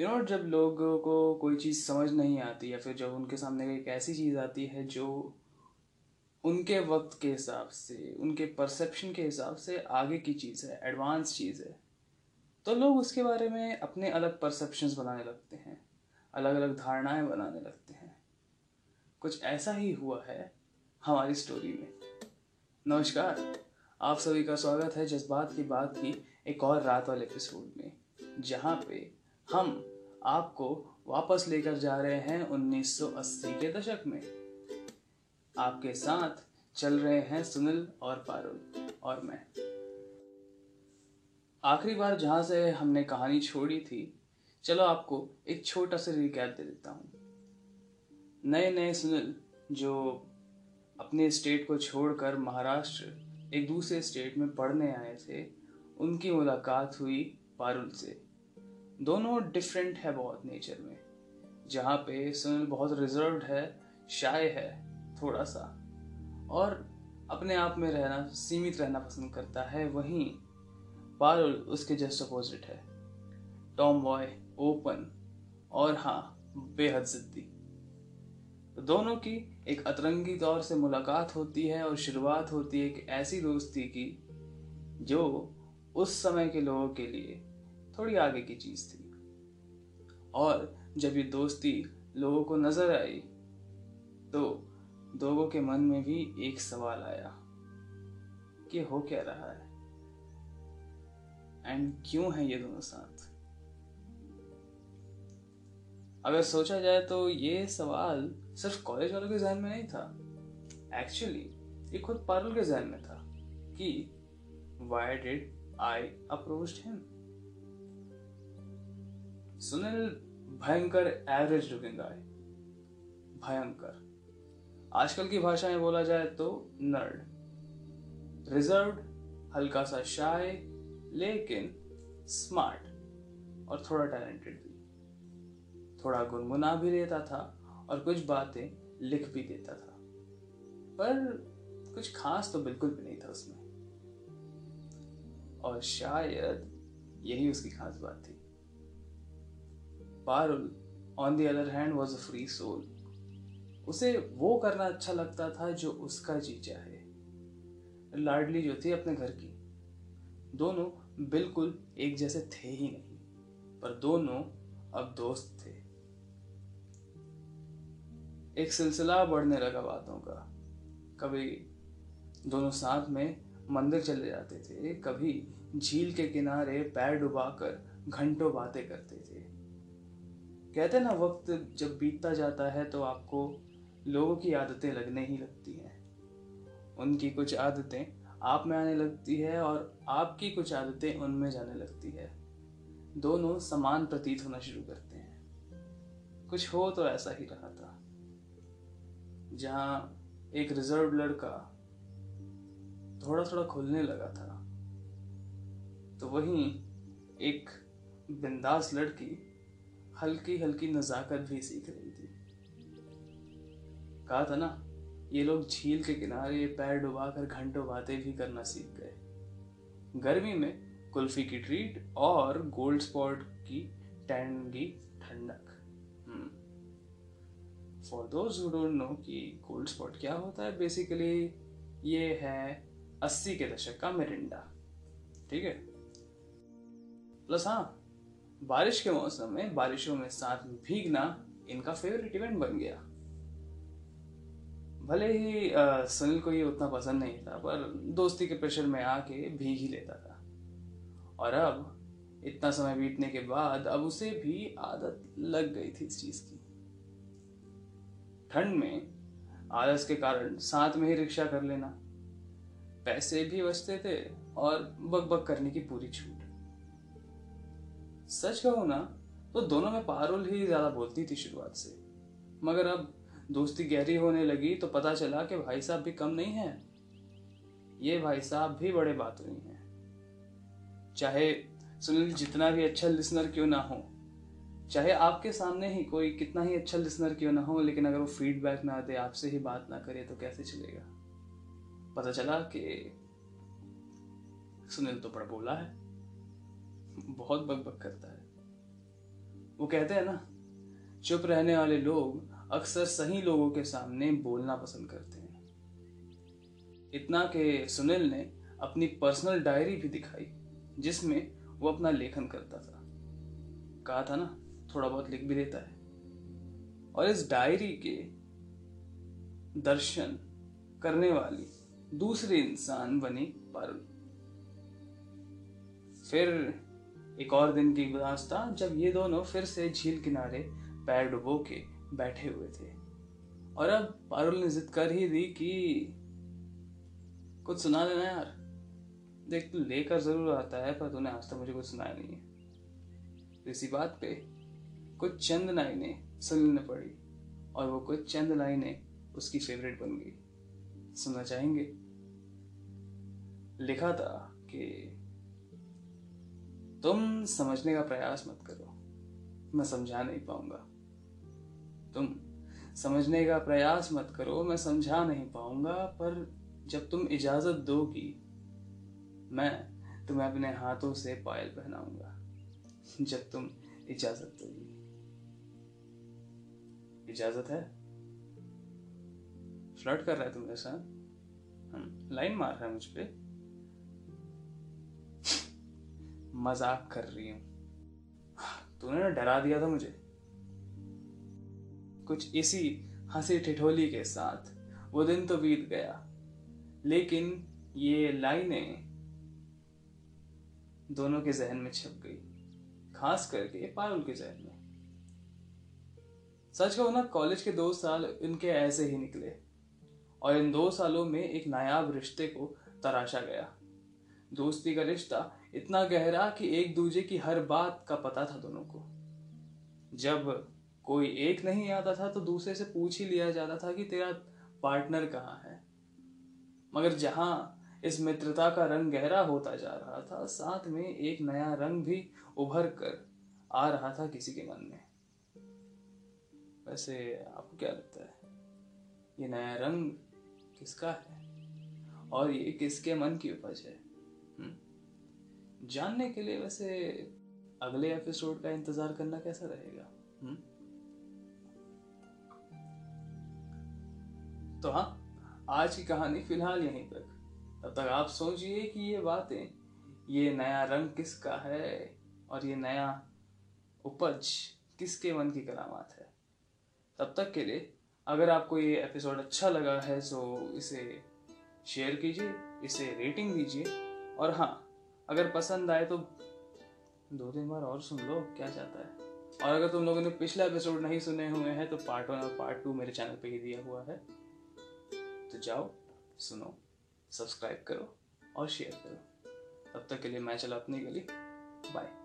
You know जब लोगों को कोई चीज़ समझ नहीं आती या फिर जब उनके सामने एक ऐसी चीज़ आती है जो उनके वक्त के हिसाब से, उनके परसेप्शन के हिसाब से आगे की चीज़ है एडवांस चीज़ है तो लोग उसके बारे में अपने अलग परसेप्शंस बनाने लगते हैं अलग अलग धारणाएँ बनाने लगते हैं। कुछ ऐसा ही हुआ है हमारी स्टोरी में। नमस्कार, आप सभी का स्वागत है जज्बात की बात की एक और रात वाले एपिसोड में, जहाँ पे हम आपको वापस लेकर जा रहे हैं 1980 के दशक में। आपके साथ चल रहे हैं सुनील और पारुल और मैं। आखिरी बार जहाँ से हमने कहानी छोड़ी थी, चलो आपको एक छोटा सा रिकैप दे देता हूँ। नए नए सुनील, जो अपने स्टेट को छोड़कर महाराष्ट्र, एक दूसरे स्टेट में पढ़ने आए थे, उनकी मुलाकात हुई पारुल से। दोनों डिफरेंट है बहुत नेचर में। जहाँ पे सुनील बहुत रिज़र्व है शाय है, थोड़ा सा। और अपने आप में रहना, सीमित रहना पसंद करता है, वहीं पारुल उसके जस्ट अपोजिट है। टॉम बॉय ओपन और हाँ बेहद जिद्दी। तो दोनों की एक अतरंगी तौर से मुलाकात होती है और शुरुआत होती है एक ऐसी दोस्ती की, जो उस समय के लोगों के लिए थोड़ी आगे की चीज़ थी। और जब ये दोस्ती लोगों को नज़र आई तो दोगों के मन में भी एक सवाल आया कि हो क्या रहा है? एंड क्यों है ये दोनों साथ? अगर सोचा जाए तो ये सवाल सिर्फ़ कॉलेज वालों के जहन में नहीं था। एक्चुअली ये खुद पारुल के जहन में था कि why did I approach him Sunil भयंकर एवरेज लुकिंग गाय भयंकर. आजकल की भाषा में बोला जाए तो नर्ड रिज़र्व हल्का सा शाय लेकिन स्मार्ट और थोड़ा टैलेंटेड भी. थोड़ा गुनगुना भी रहता था और कुछ बातें लिख भी देता था. पर कुछ खास तो बिल्कुल भी नहीं था उसमें. और शायद यही उसकी खास बात थी. Parul on the other hand was a free soul उसे वो करना अच्छा लगता था जो उसका जी है। लाडली जो थी अपने घर की। दोनों बिल्कुल एक जैसे थे ही नहीं, पर दोनों अब दोस्त थे। एक सिलसिला बढ़ने लगा बातों का। कभी दोनों साथ में मंदिर चले जाते थे, कभी झील के किनारे पैर डुबाकर घंटों बातें करते थे। कहते ना, वक्त जब बीतता जाता है तो आपको लोगों की आदतें लगने ही लगती हैं। उनकी कुछ आदतें आप में आने लगती है और आपकी कुछ आदतें उनमें जाने लगती है। दोनों समान प्रतीत होना शुरू करते हैं। कुछ हो तो ऐसा ही रहा था। जहाँ एक रिज़र्व लड़का थोड़ा थोड़ा खुलने लगा था तो वहीं एक बिंदास लड़की हल्की हल्की नज़ाकत भी सीख रही थी। कहा था ना, ये लोग झील के किनारे पैर डुबाकर घंटों बातें भी करना सीख गए। गर्मी में कुल्फी की ट्रीट और गोल्ड स्पॉट की टैंगी ठंडक। फॉर दोज डोंट नो कि गोल्ड स्पॉट क्या होता है बेसिकली ये है अस्सी के दशक का मिरिंडा। ठीक है? प्लस हाँ बारिश के मौसम में बारिशों में साथ भीगना इनका फेवरेट इवेंट बन गया। भले ही सुनील को ये उतना पसंद नहीं था, पर दोस्ती के प्रेशर में आके भीग ही लेता था। और अब, इतना समय बीतने के बाद, अब उसे भी आदत लग गई थी इस चीज़ की। ठंड में, आलस के कारण साथ में ही रिक्शा कर लेना। पैसे भी बचते थे और बक बक करने की पूरी छूट। सच कहूँ ना तो दोनों में पारुल ही ज़्यादा बोलती थी शुरुआत से। मगर अब दोस्ती गहरी होने लगी तो पता चला कि भाई साहब भी कम नहीं है। ये भाई साहब भी बड़े बात हुई हैं। चाहे सुनील जितना भी अच्छा लिसनर क्यों ना हो, चाहे आपके सामने ही कोई कितना ही अच्छा लिसनर क्यों ना हो, लेकिन अगर वो फीडबैक ना दे, आपसे ही बात ना करे तो कैसे चलेगा? पता चला कि सुनील तो बड़ा बोला है। बहुत बक बक करता है। वो कहते हैं ना, चुप रहने वाले लोग अक्सर सही लोगों के सामने बोलना पसंद करते हैं। इतना कि सुनील ने अपनी पर्सनल डायरी भी दिखाई, जिसमें वो अपना लेखन करता था। कहा था ना, थोड़ा बहुत लिख भी देता है। और इस डायरी के दर्शन करने वाली दूसरे इंसान बनी पारुल। फिर एक और दिन की था, जब ये दोनों फिर से झील किनारे पैर डुबो के बैठे हुए थे। और अब पारुल ने जिद कर ही दी कि कुछ सुना देना यार। देख, तू लेकर ज़रूर आता है, पर तूने आज तक मुझे कुछ सुनाया नहीं है। इसी बात पे कुछ चंद लाइनें सुनील पड़ी, और वो कुछ चंद लाइनें उसकी फेवरेट बन गई। सुनना चाहेंगे? लिखा था कि तुम समझने का प्रयास मत करो। मैं समझा नहीं पाऊँगा। तुम समझने का प्रयास मत करो, मैं समझा नहीं पाऊँगा, पर जब तुम इजाज़त दोगी, मैं तुम्हें अपने हाथों से पायल पहनाऊँगा, जब तुम इजाज़त दोगी। इजाज़त है? फ्लर्ट कर रहा है तुम्हारे साथ लाइन मार रहा है मुझ पर मज़ाक कर रही हूँ। तूने ना डरा दिया था मुझे। कुछ इसी हँसी ठिठोली के साथ वो दिन तो बीत गया, लेकिन ये लाइनें दोनों के जहन में छप गई, खास करके पारुल के जहन में। सच कहूँ ना, कॉलेज के दो साल इनके ऐसे ही निकले, और इन दो सालों में एक नायाब रिश्ते को तराशा गया। दोस्ती का रिश्ता इतना गहरा कि एक दूसरे की हर बात का पता था दोनों को। जब कोई एक नहीं आता था तो दूसरे से पूछ ही लिया जाता था कि तेरा पार्टनर कहाँ है। मगर जहाँ इस मित्रता का रंग गहरा होता जा रहा था, साथ में एक नया रंग भी उभर कर आ रहा था किसी के मन में। वैसे आपको क्या लगता है, ये नया रंग किसका है? और ये किसके मन की उपज हुँ? जानने के लिए वैसे अगले एपिसोड का इंतज़ार करना कैसा रहेगा? हुँ? तो हाँ आज की कहानी फ़िलहाल यहीं तक तब तक आप सोचिए कि ये बातें, ये नया रंग किसका है और ये नया उपज किसके मन की करामात है? तब तक के लिए अगर आपको ये एपिसोड अच्छा लगा है तो इसे शेयर कीजिए, इसे रेटिंग दीजिए। और हाँ अगर पसंद आए तो दो तीन बार और सुन लो, क्या चाहता है। और अगर तुम लोगों ने पिछला एपिसोड नहीं सुने हुए हैं तो पार्ट वन और पार्ट टू मेरे चैनल पे ही दिया हुआ है। तो जाओ, सुनो सब्सक्राइब करो और शेयर करो। तब तक के लिए मैं चला अपनी गली। बाय